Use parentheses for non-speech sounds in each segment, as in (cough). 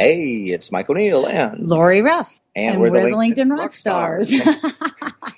Hey, it's Michael O'Neil and Lori Ruff. And, we're, we're the LinkedIn, Rock Rock Stars. (laughs)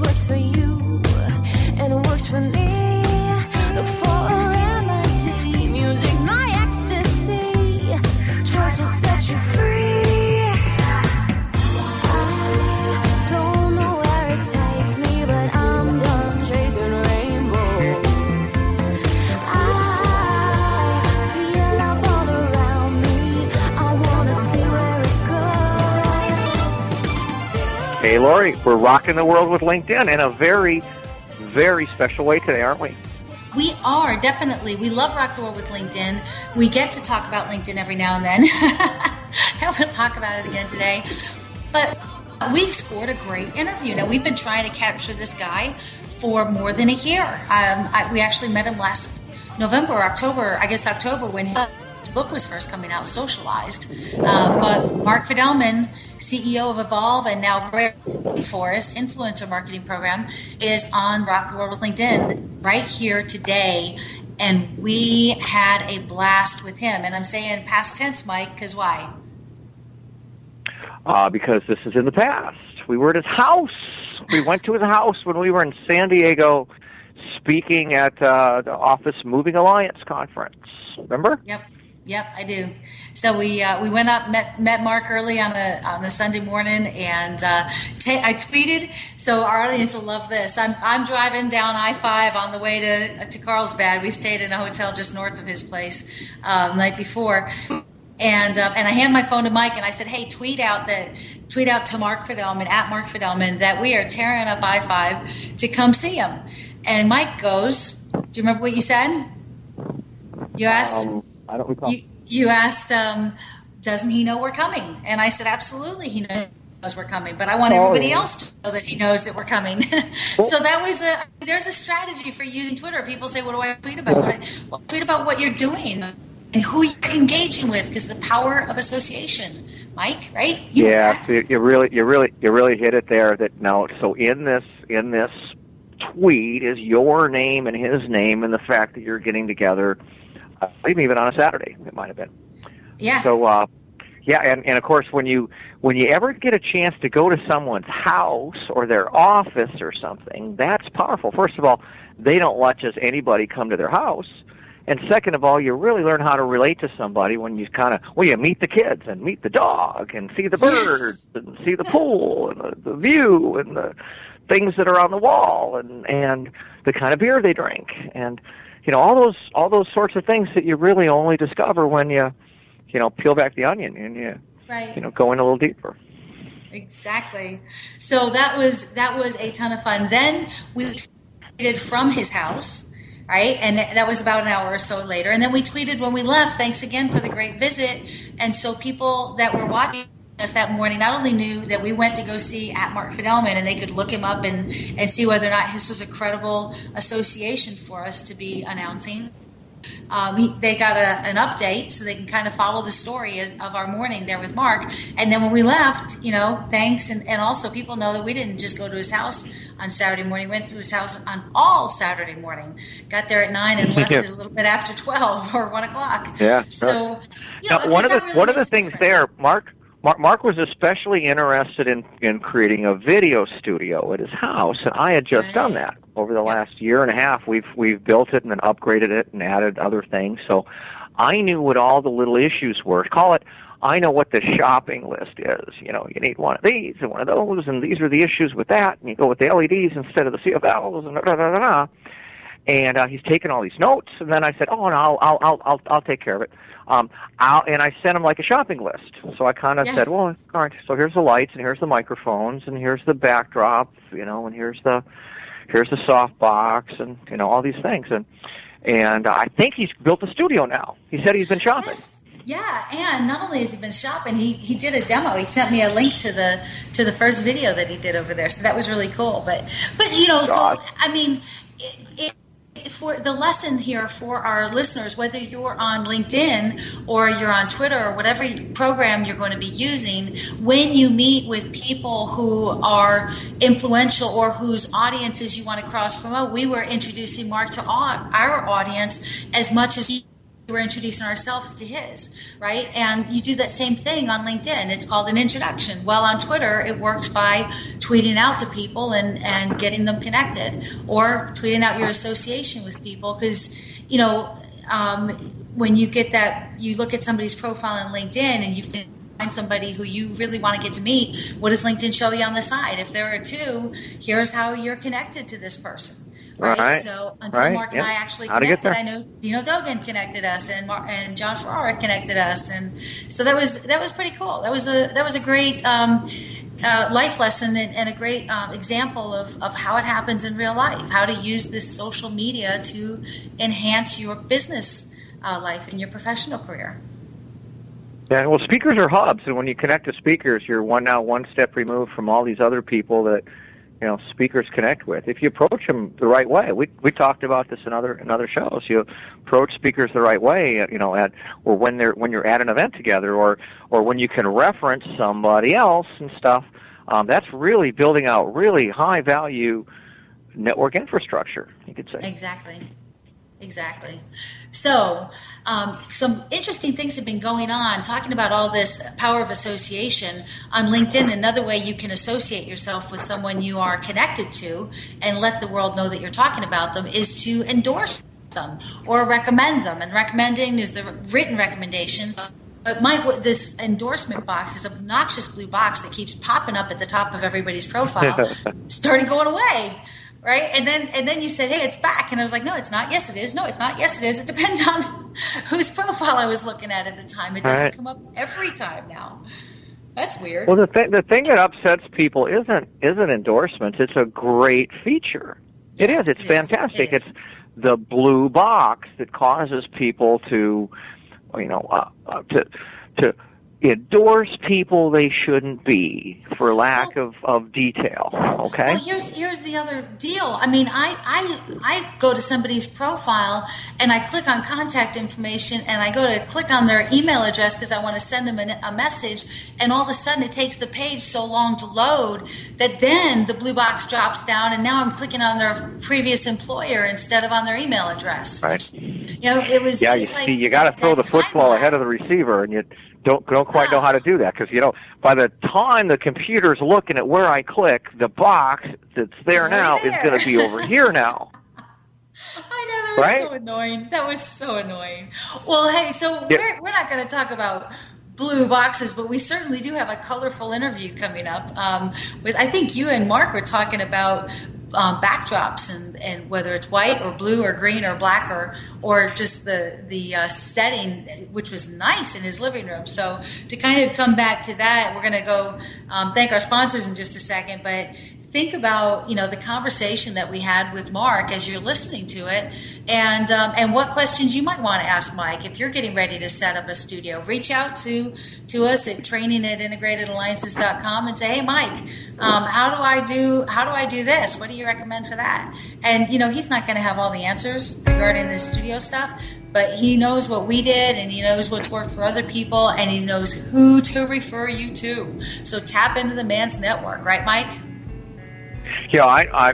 Works for you, and it works for me. Look for Lori, we're rocking the world with LinkedIn in a very, very special way today, aren't we? We are definitely. We love Rock the World with LinkedIn. We get to talk about LinkedIn every now and then. (laughs) and we'll talk about it again today. But we scored a great interview. Now, we've been trying to capture this guy for more than a year. Um, I, we actually met him last November, October, I guess October, when his book was first coming out, Socialized. Um, but Mark Fidelman, CEO of Evolve and now Forest Influencer Marketing Program, is on Rock the World with LinkedIn right here today. And we had a blast with him. And I'm saying past tense, Mike, because why? Uh, because this is in the past. We were at his house. We went to his house when we were in San Diego speaking at uh, the Office Moving Alliance conference. Remember? Yep, yep, I do. So we uh, we went up, met met Mark early on a on a Sunday morning, and uh, ta- I tweeted. So our audience will love this. I'm I'm driving down I five on the way to to Carlsbad. We stayed in a hotel just north of his place uh, night before, and um, and I hand my phone to Mike, and I said, "Hey, tweet out that." Tweet out to Mark Fidelman at Mark Fidelman that we are tearing up I five to come see him. And Mike goes, "Do you remember what you said?" You asked. Um, I don't recall. You, you asked, um, doesn't he know we're coming? And I said, absolutely, he knows we're coming. But I want Oh, everybody yeah. else to know that he knows that we're coming. (laughs) so that was a there's a strategy for using Twitter. People say, what do I tweet about? Well, tweet about what you're doing and who you're engaging with, because the power of association. Mike, right? You yeah, so you really, you really, you really hit it there. That no. So in this, in this tweet is your name and his name, and the fact that you're getting together. I believe even on a Saturday, it might have been. yeah. So, uh, yeah, and, and of course, when you when you ever get a chance to go to someone's house or their office or something, that's powerful. First of all, they don't let just anybody come to their house, and second of all, you really learn how to relate to somebody when you kind of well, you meet the kids and meet the dog and see the Yes. birds and see the pool and the, the view and the things that are on the wall and and the kind of beer they drink and you know all those all those sorts of things that you really only discover when you you know peel back the onion and you right. you know go in a little deeper Exactly. So that was that was a ton of fun. Then we tweeted from his house, right? And that was about an hour or so later. And then we tweeted when we left, thanks again for the great visit. And so people that were watching us that morning not only knew that we went to go see at Mark Fidelman and they could look him up and, and see whether or not his was a credible association for us to be announcing. um, he, they got a, an update so they can kind of follow the story as, of our morning there with Mark. And then when we left, you know, thanks. And, and also people know that we didn't just go to his house on Saturday morning, we went to his house on all Saturday morning, got there at nine and (laughs) left Yeah. a little bit after 12 (laughs) or one o'clock. Yeah, So, you know, Now, one of the really one of the things difference. there, Mark, Mark, Mark was especially interested in in creating a video studio at his house, and I had just Right. done that over the last year and a half. We've we've built it and then upgraded it and added other things. So I knew what all the little issues were. Call it. I know what the shopping list is. You know, you need one of these and one of those, and these are the issues with that. And you go with the LEDs instead of the CFLs, and da da da da. da. And uh, he's taking all these notes, and then I said, "Oh, no, I'll I'll I'll I'll, I'll take care of it." Um, I'll, and I sent him like a shopping list. So I kind of Yes. said, "Well, all right. So here's the lights, and here's the microphones, and here's the backdrop, you know, and here's the here's the soft box, and you know all these things." And and I think he's built a studio now. He said he's been shopping. Yes. Yeah, and not only has he been shopping, he, he did a demo. He sent me a link to the to the first video that he did over there, so that was really cool. But but you know, God. so I mean, it, it, for the lesson here for our listeners, whether you're on LinkedIn or you're on Twitter or whatever program you're going to be using, when you meet with people who are influential or whose audiences you want to cross promote, we were introducing Mark to our, audience as much as we're introducing ourselves to his, right? And you do that same thing on LinkedIn. It's called an introduction. Well, on Twitter, it works by tweeting out to people and, and getting them connected or tweeting out your association with people because, you know, um, when you get that, you look at somebody's profile on LinkedIn and you find somebody who you really want to get to meet, what does LinkedIn show you on the side? If there are two, here's how you're connected to this person. Right. Right. So until Right. Mark and Yep. I actually connected. I know Dino Dogan connected us and Mar- and Jon Ferrara connected us, and so that was that was pretty cool. That was a that was a great um, uh, life lesson and, and a great um, example of, of how it happens in real life. How to use this social media to enhance your business uh, life and your professional career. Yeah, well, speakers are hubs, and when you connect to speakers, you're one now one step removed from all these other people that you know speakers connect with. If you approach them the right way, we we talked about this in other in other shows. You approach speakers the right way, you know, at or when they're when you're at an event together, or or when you can reference somebody else and stuff. Um, that's really building out really high value network infrastructure. You could say. Exactly. Exactly. So, um, some interesting things have been going on talking about all this power of association on LinkedIn. Another way you can associate yourself with someone you are connected to and let the world know that you're talking about them is to endorse them or recommend them. And recommending is the written recommendation. But Mike, this endorsement box, this obnoxious blue box that keeps popping up at the top of everybody's profile, (laughs) started going away right and then and then you said hey it's back and i was like no it's not yes it is no it's not yes it is it depends on (laughs) whose profile i was looking at at the time it doesn't Right. come up every time now that's weird Well, the thing the thing that upsets people isn't isn't endorsements. It's a great feature. It is. It's It is. fantastic. It is. It's the blue box that causes people to, you know, uh, uh, to to endorse people they shouldn't be for lack of of detail. Okay. Well, here's here's the other deal. I mean, I I I go to somebody's profile and I click on contact information and I go to click on their email address because I want to send them a, a message, and all of a sudden it takes the page so long to load that then the blue box drops down, and now I'm clicking on their previous employer instead of on their email address. Right. You know, it was Yeah, you like see, you got to throw the football ahead of the receiver, and you don't don't quite know how to do that because you know by the time the computer's looking at where I click, the box that's there It's now already is going to be over here now. (laughs) I know that was Right? so annoying. That was so annoying. Well, hey, so Yeah. we're, we're not going to talk about blue boxes, but we certainly do have a colorful interview coming up. Um, with I think you and Mark were talking about um, backdrops and, and whether it's white or blue or green or black or or just the the uh, setting, which was nice in his living room. So to kind of come back to that, we're going to go um, thank our sponsors in just a second, but think about you know the conversation that we had with Mark as you're listening to it and um, and what questions you might want to ask Mike if you're getting ready to set up a studio. Reach out to to us at training at integratedalliances.com and say, hey, Mike, um, how do I do how do I do this? What do you recommend for that? And you know, he's not going to have all the answers regarding this studio stuff, but he knows what we did and he knows what's worked for other people and he knows who to refer you to. So tap into the man's network, right, Mike? Yeah, I, I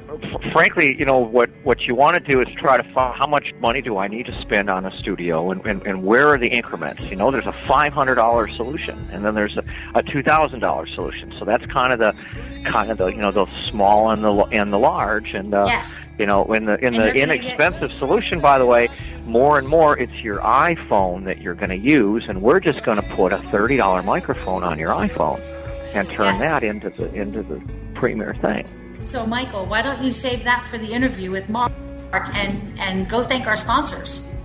frankly, you know, what what you want to do is try to find how much money do I need to spend on a studio, and, and, and where are the increments? You know, there's a five hundred dollar solution, and then there's a, a two thousand dollar solution. So that's kind of the kind of the you know the small and the and the large, and uh, Yes. you know, in the in And the you're get- inexpensive solution, by the way, more and more it's your iPhone that you're going to use, and we're just going to put a thirty dollar microphone on your iPhone and turn Yes. that into the into the premier thing. So, Michael, why don't you save that for the interview with Mark and and go thank our sponsors?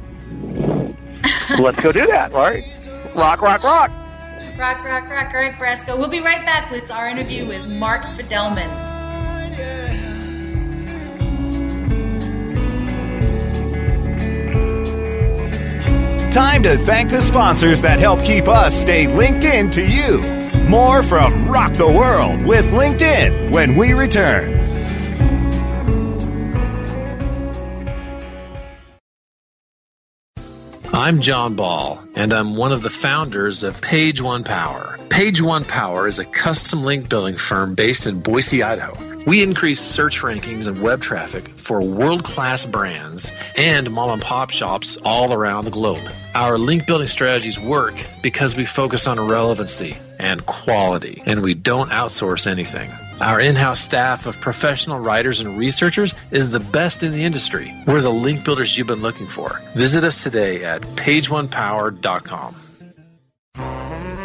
Let's go do that, Lori. Rock, rock, rock. Rock, rock, rock. All right, Brasco. We'll be right back with our interview with Mark Fidelman. Time to thank the sponsors that help keep us stay linked in to you. More from Rock the World with LinkedIn when we return. I'm John Ball, and I'm one of the founders of Page One Power. Page One Power is a custom link building firm based in Boise, Idaho. We increase search rankings and web traffic for world class brands and mom and pop shops all around the globe. Our link building strategies work because we focus on relevancy and quality, and we don't outsource anything. Our in house staff of professional writers and researchers is the best in the industry. We're the link builders you've been looking for. Visit us today at pageonepower.com.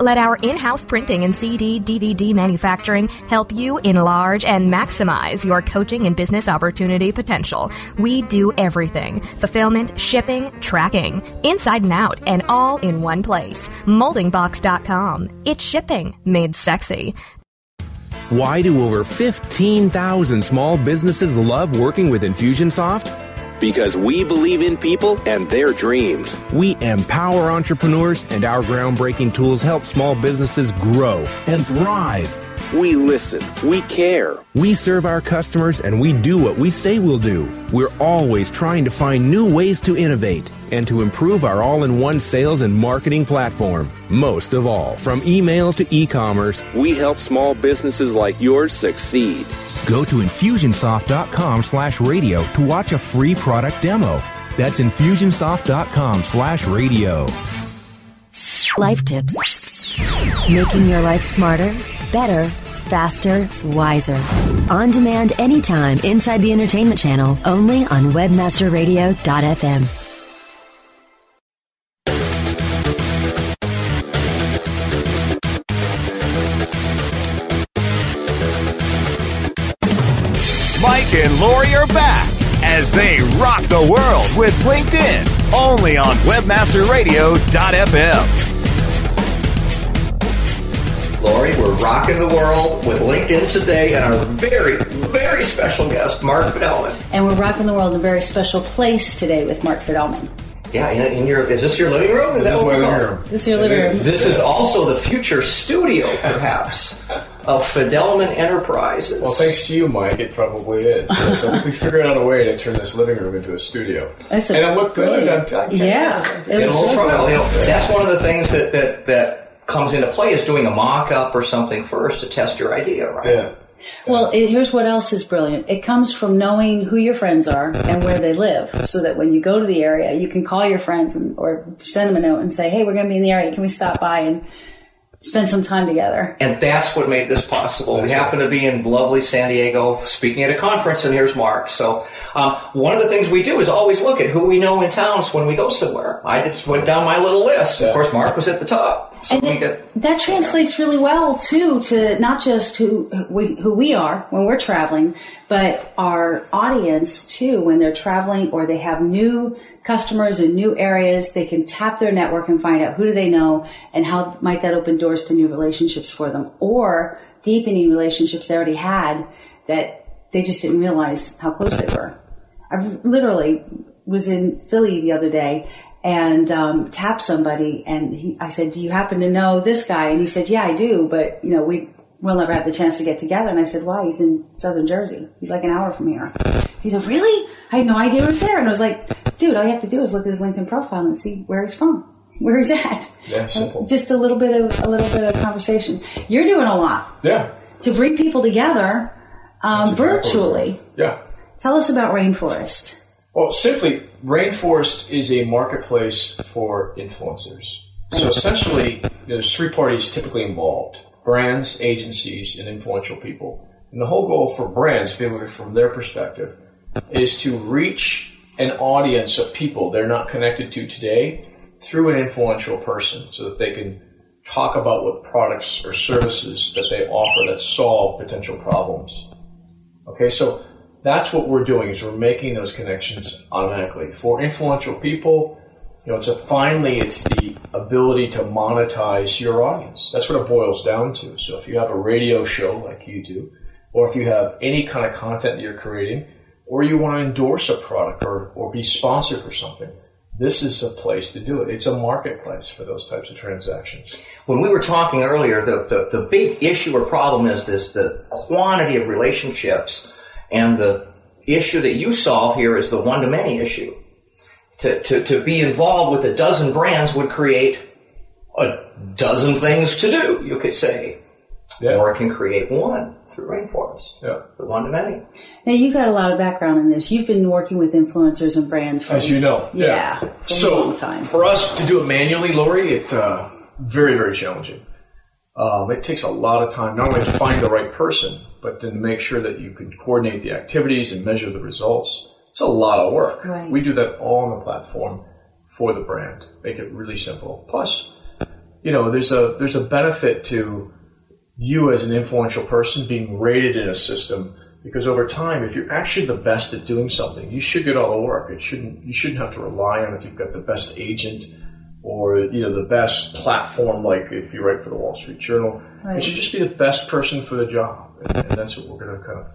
let our in-house printing and CD, DVD manufacturing help you enlarge and maximize your coaching and business opportunity potential. We do everything. Fulfillment, shipping, tracking, inside and out, and all in one place. Moldingbox.com. It's shipping made sexy. Why do over 15,000 small businesses love working with Infusionsoft? Because we believe in people and their dreams. We empower entrepreneurs, and our groundbreaking tools help small businesses grow and thrive. We listen. We care. We serve our customers and we do what we say we'll do. We're always trying to find new ways to innovate and to improve our all in one sales and marketing platform. Most of all, from email to e commerce, we help small businesses like yours succeed. Go to infusionsoft.com slash radio to watch a free product demo. That's infusionsoft.com slash radio. Life tips. Making your life smarter, better, faster, wiser. On demand anytime inside the entertainment channel, only on webmasterradio.fm. as they rock the world with LinkedIn only on webmasterradio.fm. Lori, we're rocking the world with LinkedIn today and our very, very special guest, Mark Fidelman. And we're rocking the world in a very special place today with Mark Fidelman. Yeah, in, in your is this your living room? Is that what we're calling? This is your living room. This is also the future studio, perhaps, (laughs) of Fidelman Enterprises. Well, thanks to you, Mike, it probably is. Yeah, so we figured out a way to turn this living room into a studio. That's a and it looked good. brilliant- I'm, I'm Yeah, it Get a looks little trial. good. You know, that's one of the things that, that that comes into play is doing a mock-up or something first to test your idea, right? Yeah. Well, it, here's what else is brilliant. It comes from knowing who your friends are and where they live, so that when you go to the area, you can call your friends and, or send them a note and say, "Hey, we're going to be in the area. Can we stop by and spend some time together. And that's what made this possible. we happen to be in lovely San Diego speaking at a conference, and here's Mark. So, um, one of the things we do is always look at who we know in towns when we go somewhere. I just went down my little list. Of course, Mark was at the top. So And we it- get That translates really well too to not just who we who we are when we're traveling, but our audience too when they're traveling or they have new customers in new areas. They can tap their network and find out who do they know and how might that open doors to new relationships for them or deepening relationships they already had that they just didn't realize how close they were. I literally was in Philly the other day and um, tapped somebody, and he, I said, "Do you happen to know this guy?" And he said, "Yeah, I do, but you know, we we'll never have the chance to get together." And I said, "Why?" He's in Southern Jersey. He's like an hour from here. He said, "Really?" I had no idea he was there, and I was like, "Dude, all you have to do is look at his LinkedIn profile and see where he's from, where he's at." Yeah, (laughs) simple. Just a little bit of a little bit of conversation. You're doing a lot Yeah. to bring people together um, That's exactly what virtually. Yeah. Tell us about Raynforest. Well, simply, Raynforest is a marketplace for influencers. So essentially, there's three parties typically involved brands, agencies, and influential people. And the whole goal for brands, from their perspective, is to reach an audience of people they're not connected to today through an influential person so that they can talk about what products or services that they offer that solve potential problems. Okay, so that's what we're doing is we're making those connections automatically for influential people. You know, it's a finally it's the ability to monetize your audience. That's what it boils down to. So if you have a radio show like you do, or if you have any kind of content that you're creating, or you want to endorse a product or, or be sponsored for something, this is a place to do it. It's a marketplace for those types of transactions. when we were talking earlier, the, the, the big issue or problem is this the quantity of relationships, and the issue that you solve here is the one to many issue. To, to, to be involved with a dozen brands would create a dozen things to do, you could say. Yeah. Or it can create one through Raynforest, Yeah. the one to many. Now you've got a lot of background in this. You've been working with influencers and brands for As you know, yeah, for a So long time. for us to do it manually, Lori, it uh, very very challenging. Um, it takes a lot of time not only to find the right person, but then to make sure that you can coordinate the activities and measure the results. It's a lot of work. Right. We do that all on the platform for the brand. Make it really simple. Plus, you know, there's a there's a benefit to you as an influential person being rated in a system because over time if you're actually the best at doing something you should get all the work it shouldn't you shouldn't have to rely on if you've got the best agent or you know the best platform like if you write for the wall street journal Right. you should just be the best person for the job and, and that's what we're going to kind of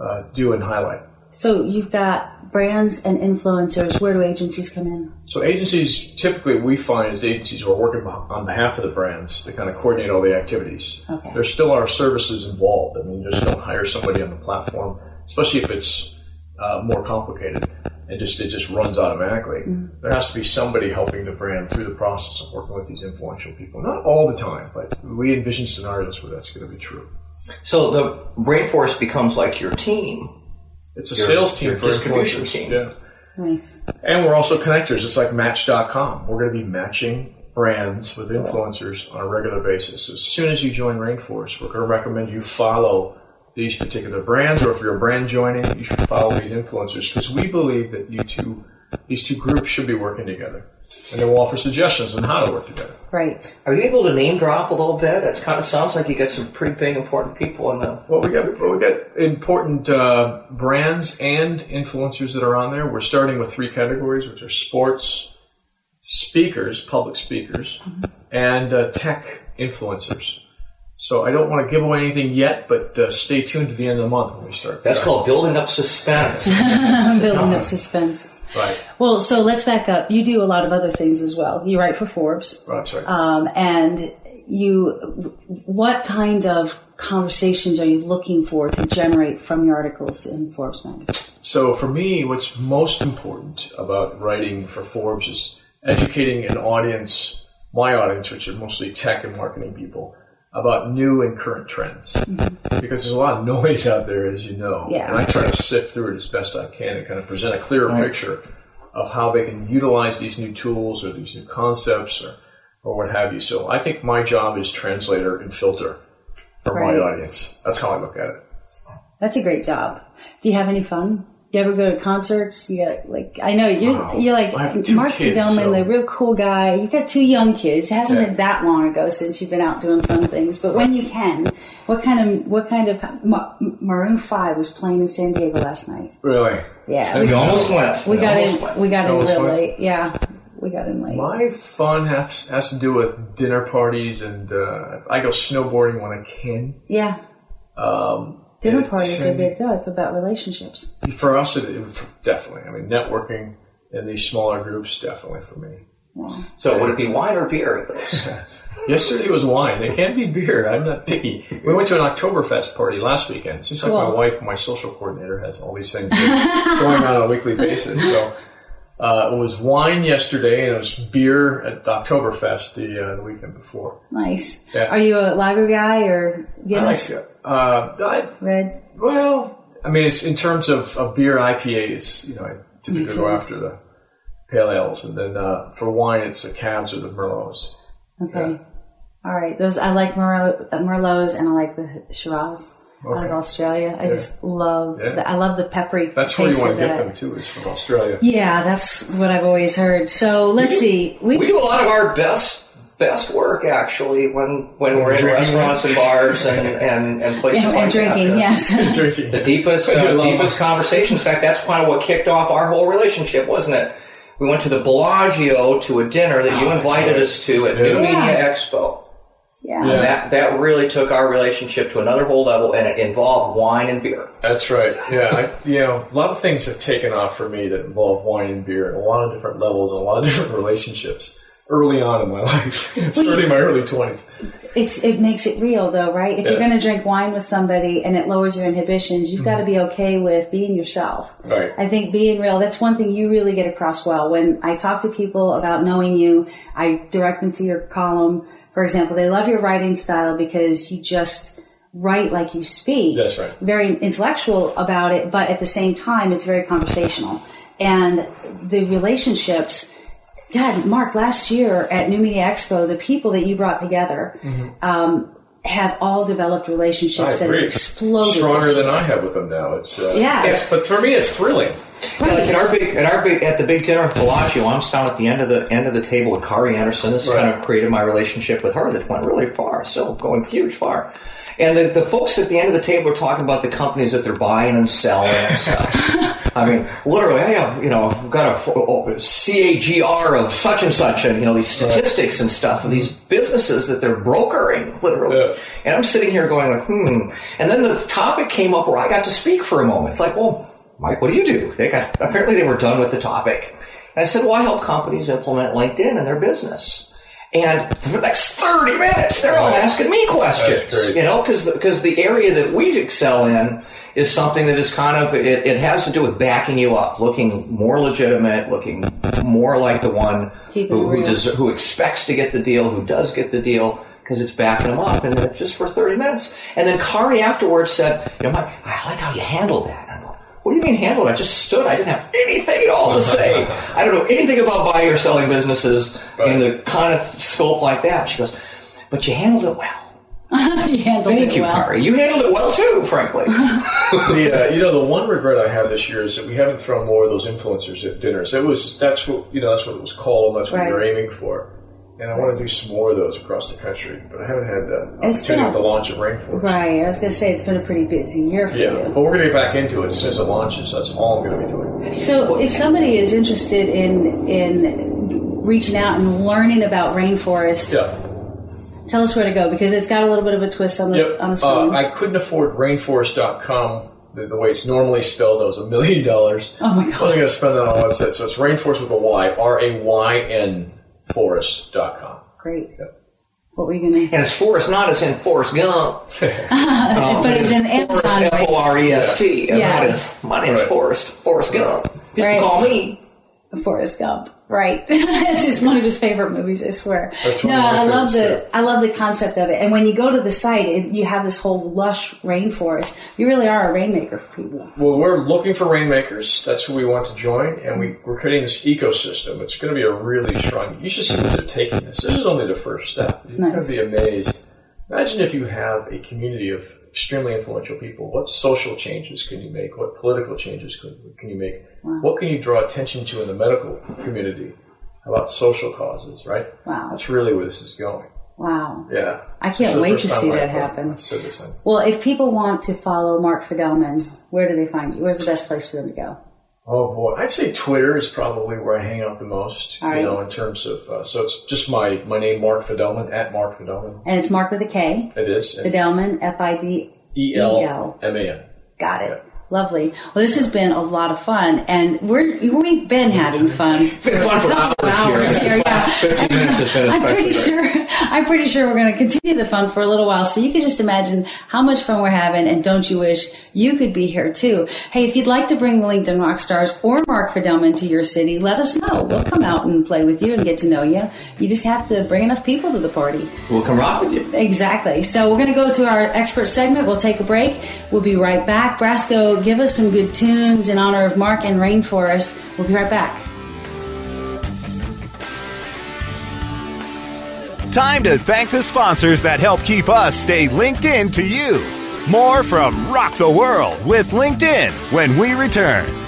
uh, do and highlight So you've got brands and influencers. Where do agencies come in? So agencies, typically we find is agencies who are working on behalf of the brands to kind of coordinate all the activities. Okay. There still are services involved. I mean, you just don't hire somebody on the platform, especially if it's uh, more complicated and just it just runs automatically. Mm-hmm. There has to be somebody helping the brand through the process of working with these influential people. Not all the time, but we envision scenarios where that's going to be true. So the Raynforest becomes like your team. It's a Your- sales team your for distribution team. Yeah. Nice. And we're also connectors. It's like Match.com. We're going to be matching brands with influencers on a regular basis. As soon as you join Raynforest, we're going to recommend you follow these particular brands, or if you're a brand joining, you should follow these influencers because we believe that you two, these two groups should be working together. And then we'll offer suggestions on how to work together. Right. Are you able to name drop a little bit? It kind of sounds like you got some pretty big, important people in the. Well, we got well, we got important uh, brands and influencers that are on there. We're starting with three categories, which are sports, speakers, public speakers, and uh, tech influencers. So I don't want to give away anything yet, but uh, stay tuned to the end of the month when we start. That's called building up suspense. (laughs) Building up (laughs) suspense. right. Well, so let's back up. You do a lot of other things as well. You write for Forbes. That's right. Um, and you, what kind of conversations are you looking for to generate from your articles in Forbes magazine? So for me, what's most important about writing for Forbes is educating an audience, my audience, which are mostly tech and marketing people, about new and current trends. Mm-hmm. Because there's a lot of noise out there, as you know. Yeah. And I try to sift through it as best I can and kind of present a clearer Right. picture of how they can utilize these new tools or these new concepts or or what have you. So I think my job is translator and filter for Right. my audience. That's how I look at it. That's a great job. Do you have any fun? You ever go to concerts? You got like I know you're Wow. you're like I have Mark kids, Fidelman, so- the real cool guy. You got two young kids. It hasn't Yeah. been that long ago since you've been out doing fun things. But when you can, what kind of what kind of Ma- Maroon Five was playing in San Diego last night? Really? Yeah, We almost went. we We got almost in. went. We got in Almost real went? late. Yeah, we got in late. My fun has, has to do with dinner parties, and uh, I go snowboarding when I can. Yeah, Um, dinner it's- parties are big though. It's about relationships. For us, it, it, definitely. I mean, networking in these smaller groups, definitely for me. So would it be wine or beer at those? (laughs) Yesterday was wine. It can't be beer. I'm not picky. We went to an Oktoberfest party last weekend. Seems like my wife, my social coordinator, has all these things going on on a weekly basis. So uh, it was wine yesterday, and it was beer at the Oktoberfest the, uh, the weekend before. Nice. Yeah. Are you a lager guy or I like Guinness? it. Uh, I, Red. well, I mean, it's in terms of, of beer IPAs. You know, I typically go after the pale ales, and then uh, for wine, it's the cabs or the merlots. Okay. All right. Those I like Merlot, uh, Merlots and I like the Shiraz out of Australia. I just love. Yeah. The, I love the peppery. That's where you want to get that. them too. Is from Australia. Yeah, that's what I've always heard. So let's see. We do a lot of our best best work actually when when we're in Drinking restaurants and bars and, and, and (laughs) places and, like and drinking. that. Yes. (laughs) Drinking. The deepest uh, love deepest conversations. In fact, that's kind of what kicked off our whole relationship, wasn't it? We went to the Bellagio to a dinner that you Oh, that's invited right. us to at Yeah. New Yeah. Media Expo. yeah. Yeah. That that really took our relationship to another whole level, and it involved wine and beer. That's right. Yeah, I, you know, a lot of things have taken off for me that involve wine and beer, and a lot of different levels, and a lot of different (laughs) relationships. Early on in my (laughs) life, starting in my early twenties. It's it makes it real though, right? If you're going to drink wine with somebody and it lowers your inhibitions, you've got to be mm-hmm. okay with being yourself. Right. I think being real, that's one thing you really get across well. When I talk to people about knowing you, I direct them to your column. For example, they love your writing style because you just write like you speak. That's right. Very intellectual about it, but at the same time, it's very conversational. And the relationships, God, Mark, last year at New Media Expo, the people that you brought together um, have all developed Mm-hmm. I relationships that have exploded. Stronger than. I have with them now. It's uh, Yeah. It's, but for me, it's thrilling. Yeah, like at our big, at our big, at the big dinner at Bellagio, I'm down at the end of the end of the table with Kare Anderson. This Right. kind of created my relationship with her that went really far, still going huge far. And the, the folks at the end of the table are talking about the companies that they're buying and selling and (laughs) stuff. I mean, literally, I have, you know, I've got a, oh, CAGR of such and such, and you know these statistics and stuff of these businesses that they're brokering, literally. Yeah. And I'm sitting here going like, hmm. And then the topic came up where I got to speak for a moment. It's like, well, Mike, what do you do? They got apparently they were done with the topic. And I said, well, I help companies implement LinkedIn in their business. And for the next 30 minutes, they're all asking me questions. That's great. You know, because because the area that we excel in is something that is kind of it, it has to do with backing you up, looking more legitimate, looking more like the one Keeping who who, des- who expects to get the deal, who does get the deal. Because it's backing them up, and just for thirty minutes. And then Kare afterwards said, "You know, Mike, I like how you handled that." And I go, "What do you mean handled? I just stood. I didn't have anything at all to say. I don't know anything about buying or selling businesses in the kind of scope like that." She goes, "But you handled it well." (laughs) you handled Thank it you, well. Kare. You handled it well too, frankly. (laughs) the uh, you know the one regret I have this year is that we haven't thrown more of those influencers at dinners. It was that's what you know that's what it was called. And That's what Right. we were aiming for. And I want to do some more of those across the country, but I haven't had the It's opportunity a- with the launch of Raynforest. Right. I was going to say it's been a pretty busy year for Yeah, you. but we're going to get back into it as soon as it launches. That's all I'm going to be doing. So, if somebody is interested in in reaching out and learning about Raynforest, Yeah. tell us where to go because it's got a little bit of a twist on the Yep. on the Uh, screen. I couldn't afford rainforest.com the, the way it's normally spelled. That was a million dollars. Oh my god! I wasn't going to spend that on a website. So it's rainforest with a Y, R A Y N forest.com. Great. What were you going to? and it's Forrest, not as in Forrest Gump. (laughs) (laughs) but it's in um, Amazon. Forrest, F O R E S T. And Yeah. that is, my name's Right. Forrest, Forrest Gump. People Right. call me. Forrest Gump. Right, (laughs) it's just one of his favorite movies. I swear. No, I love the I love the concept of it. And when you go to the site, it, you have this whole lush rainforest. You really are a rainmaker for people. Well, we're looking for rainmakers. That's who we want to join, and we, we're creating this ecosystem. It's going to be a really strong. You should see where they're taking this. This is only the first step. You're Nice. going to be amazed. Imagine if you have a community of extremely influential people. What social changes can you make? What political changes can, can you make? What can you draw attention to in the medical community? About social causes, right? Wow. That's really where this is going. Wow. Yeah. I can't wait to see that happen. I've said this thing. Well, if people want to follow Mark Fidelman, where do they find you? Where's the best place for them to go? Oh boy, I'd say Twitter is probably where I hang out the most. All you right. know, in terms of uh, so it's just my my name, Mark Fidelman at Mark Fidelman. And it's Mark with a K. It is Fidelman, F I D E L M A N. Got it. Lovely. Well, this has been a lot of fun, and we're we've been having fun. Been fun for (laughs) hours here. here, yeah. 15 minutes has been I'm pretty sure. I'm pretty sure we're going to continue the fun for a little while. So you can just imagine how much fun we're having, and don't you wish you could be here too? Hey, if you'd like to bring the LinkedIn rock stars or Mark Fidelman to your city, let us know. We'll come out and play with you and get to know you. You just have to bring enough people to the party. We'll come rock with you. Exactly. So we're going to go to our expert segment. We'll take a break. We'll be right back. Brasco, give us some good tunes in honor of Mark and Raynforest. We'll be right back. Time to thank the sponsors that help keep us stay linked in to you. More from Rock the World with LinkedIn when we return.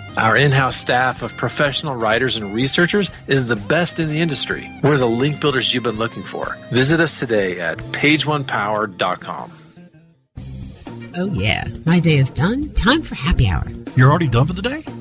Our in house staff of professional writers and researchers is the best in the industry. We're the link builders you've been looking for. Visit us today at pageonepower.com. Oh, yeah. My day is done. Time for happy hour. You're already done for the day?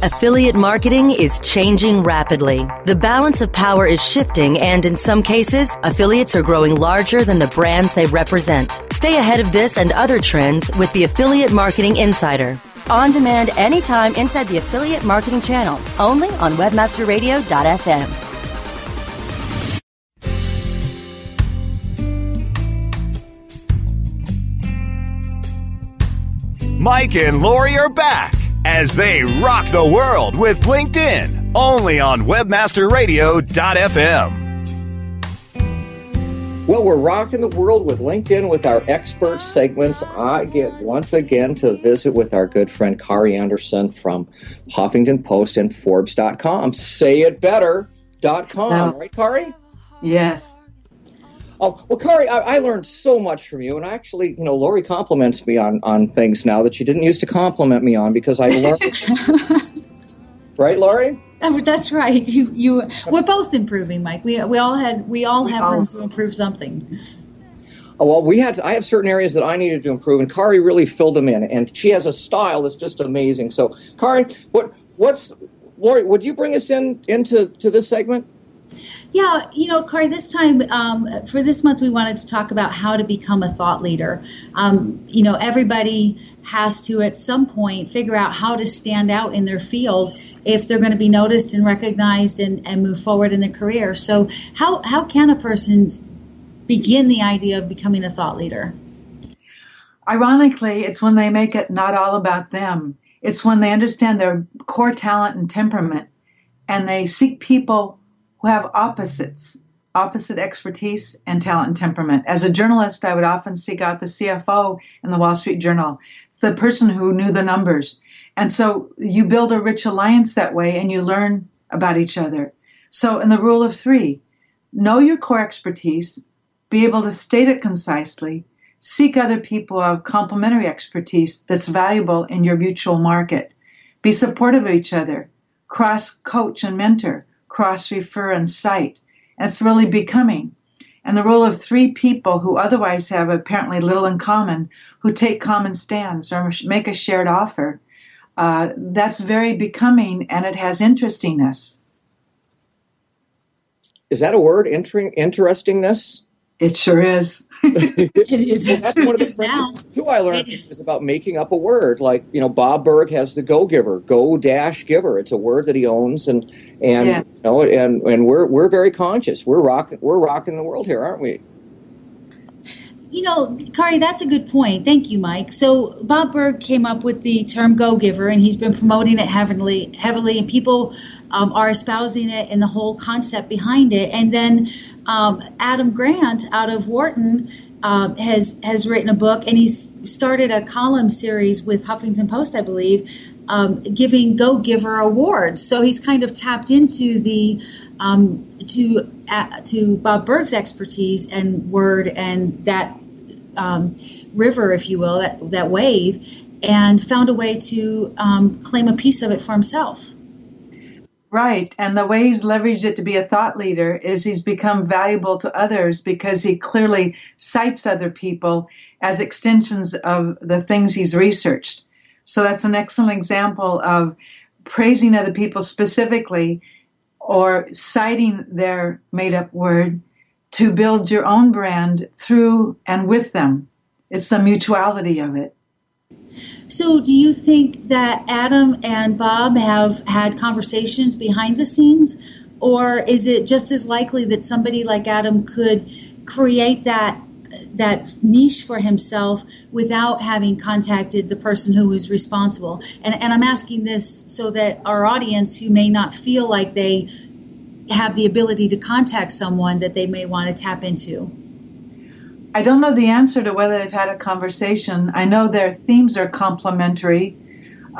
Affiliate marketing is changing rapidly. The balance of power is shifting, and in some cases, affiliates are growing larger than the brands they represent. Stay ahead of this and other trends with the Affiliate Marketing Insider. On demand anytime inside the Affiliate Marketing channel, only on WebmasterRadio.fm. Mike and Lori are back as they rock the world with LinkedIn, only on webmasterradio.fm. Well, we're rocking the world with LinkedIn with our expert segments. I get once again to visit with our good friend Kare Anderson from Huffington Post and Forbes.com. Say it better.com, right, Kare? Yes. Oh, well, Kare, I, I learned so much from you. And actually, you know, Lori compliments me on, on things now that she didn't used to compliment me on because I learned. (laughs) right, Lori? Oh, that's right. You, you, we're both improving, Mike. We, we all had, we all have room to improve something. Oh, well, we had. I have certain areas that I needed to improve, and Kare really filled them in. And she has a style that's just amazing. So, Kare, what what's Lori? Would you bring us in into to this segment? Yeah, you know, Kare, this time um, for this month, we wanted to talk about how to become a thought leader. Um, you know, everybody has to at some point figure out how to stand out in their field if they're going to be noticed and recognized and, and move forward in their career. So, how, how can a person begin the idea of becoming a thought leader? Ironically, it's when they make it not all about them. It's when they understand their core talent and temperament and they seek people who have opposites, opposite expertise and talent and temperament. As a journalist, I would often seek out the CFO in the Wall Street Journal, the person who knew the numbers. And so you build a rich alliance that way and you learn about each other. So, in the rule of three, know your core expertise, be able to state it concisely, seek other people of complementary expertise that's valuable in your mutual market, be supportive of each other, cross coach and mentor, cross refer and cite. And it's really becoming. And the role of three people who otherwise have apparently little in common, who take common stands or make a shared offer, uh, that's very becoming and it has interestingness. Is that a word? Inter- interestingness? It sure is. (laughs) it is. That's one of the things too I learned is about making up a word. Like you know, Bob Burg has the Go Giver, Go Dash Giver. It's a word that he owns, and and yes. you know, and and we're we're very conscious. We're rocking we're rocking the world here, aren't we? You know, Kare, that's a good point. Thank you, Mike. So Bob Burg came up with the term "go giver," and he's been promoting it heavily, heavily, and people um, are espousing it and the whole concept behind it. And then um, Adam Grant out of Wharton uh, has has written a book, and he's started a column series with Huffington Post, I believe, um, giving Go Giver awards. So he's kind of tapped into the um, to uh, to Bob Burg's expertise and word and that um, river, if you will, that that wave, and found a way to um, claim a piece of it for himself. Right. And the way he's leveraged it to be a thought leader is he's become valuable to others because he clearly cites other people as extensions of the things he's researched. So that's an excellent example of praising other people specifically or citing their made up word to build your own brand through and with them. It's the mutuality of it. So, do you think that Adam and Bob have had conversations behind the scenes, or is it just as likely that somebody like Adam could create that that niche for himself without having contacted the person who is responsible? And, and I'm asking this so that our audience, who may not feel like they have the ability to contact someone that they may want to tap into. I don't know the answer to whether they've had a conversation. I know their themes are complementary.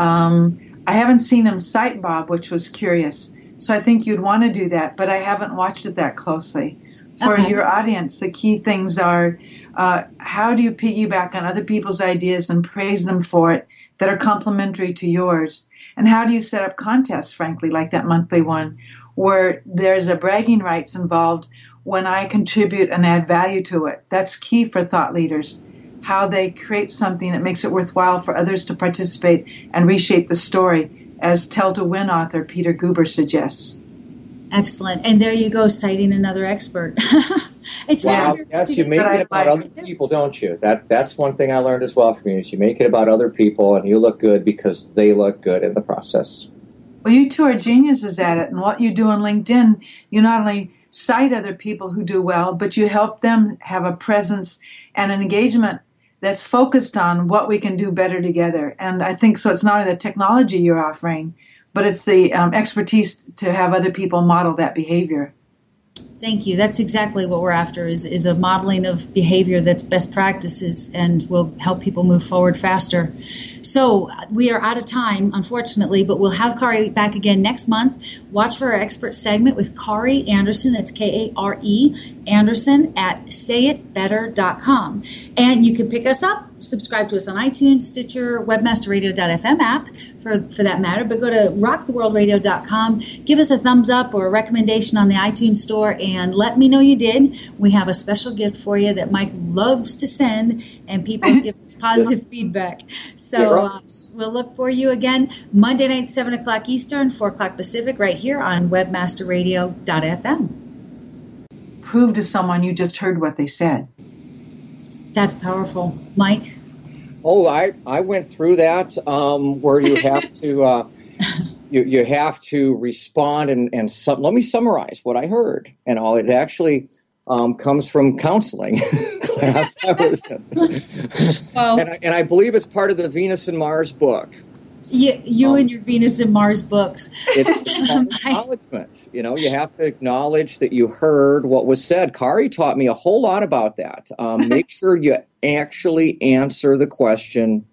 Um, I haven't seen him cite Bob, which was curious. So I think you'd want to do that, but I haven't watched it that closely. For Okay. your audience, the key things are uh, how do you piggyback on other people's ideas and praise them for it that are complementary to yours? And how do you set up contests, frankly, like that monthly one, where there's a bragging rights involved when I contribute and add value to it? That's key for thought leaders. How they create something that makes it worthwhile for others to participate and reshape the story, as Tell to Win author Peter Guber suggests. Excellent. And there you go, citing another expert. (laughs) it's wow. wonderful Yes, you make it about other people, don't you? That that's one thing I learned as well from you. Is you make it about other people, and you look good because they look good in the process. Well, you two are geniuses at it. And what you do on LinkedIn, you not only cite other people who do well, but you help them have a presence and an engagement that's focused on what we can do better together. And I think so. It's not only the technology you're offering, but it's the um, expertise to have other people model that behavior. Thank you. That's exactly what we're after is, is a modeling of behavior that's best practices and will help people move forward faster. So we are out of time, unfortunately, but we'll have Kare back again next month. Watch for our expert segment with Kare Anderson. That's K A R E Anderson at sayitbetter.com. And you can pick us up subscribe to us on iTunes, Stitcher, WebmasterRadio.fm app for, for that matter, but go to rocktheworldradio.com, give us a thumbs up or a recommendation on the iTunes store, and let me know you did. We have a special gift for you that Mike loves to send, and people (laughs) give us positive feedback. So uh, we'll look for you again Monday night, 7 o'clock Eastern, 4 o'clock Pacific, right here on WebmasterRadio.fm. Prove to someone you just heard what they said. That's powerful. Mike? Oh, I, I went through that um, where you have (laughs) to uh, you, you have to respond and and some, let me summarize what I heard and all. It actually um, comes from counseling (laughs) class I was in. (laughs) Well, and, I, and I believe it's part of the Venus and Mars book. You, you and your Venus and Mars books. It's (laughs) acknowledgement. You know, you have to acknowledge that you heard what was said. Kare taught me a whole lot about that. Um, (laughs) make sure you actually answer the question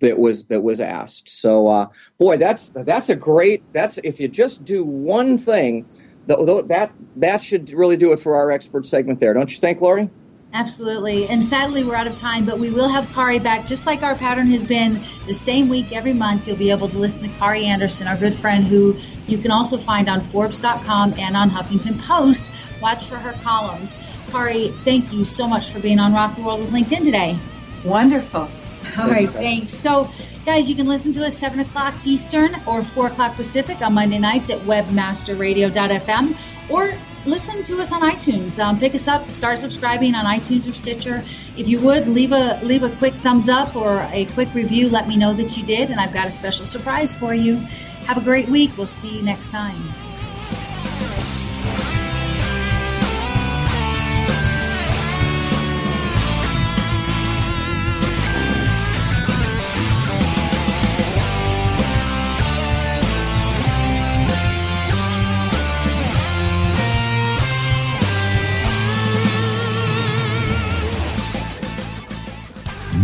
that was that was asked. So, uh, boy, that's that's a great. That's if you just do one thing, th- that that should really do it for our expert segment there, don't you think, Lori? Absolutely. And sadly, we're out of time, but we will have Kare back, just like our pattern has been the same week every month. You'll be able to listen to Kare Anderson, our good friend, who you can also find on Forbes.com and on Huffington Post. Watch for her columns. Kare, thank you so much for being on Rock the World with LinkedIn today. Wonderful. All right, thanks. So, guys, you can listen to us 7 o'clock Eastern or 4 o'clock Pacific on Monday nights at webmasterradio.fm or listen to us on iTunes. Um, pick us up, start subscribing on iTunes or Stitcher. If you would, leave a leave a quick thumbs up or a quick review. Let me know that you did, and I've got a special surprise for you. Have a great week. We'll see you next time.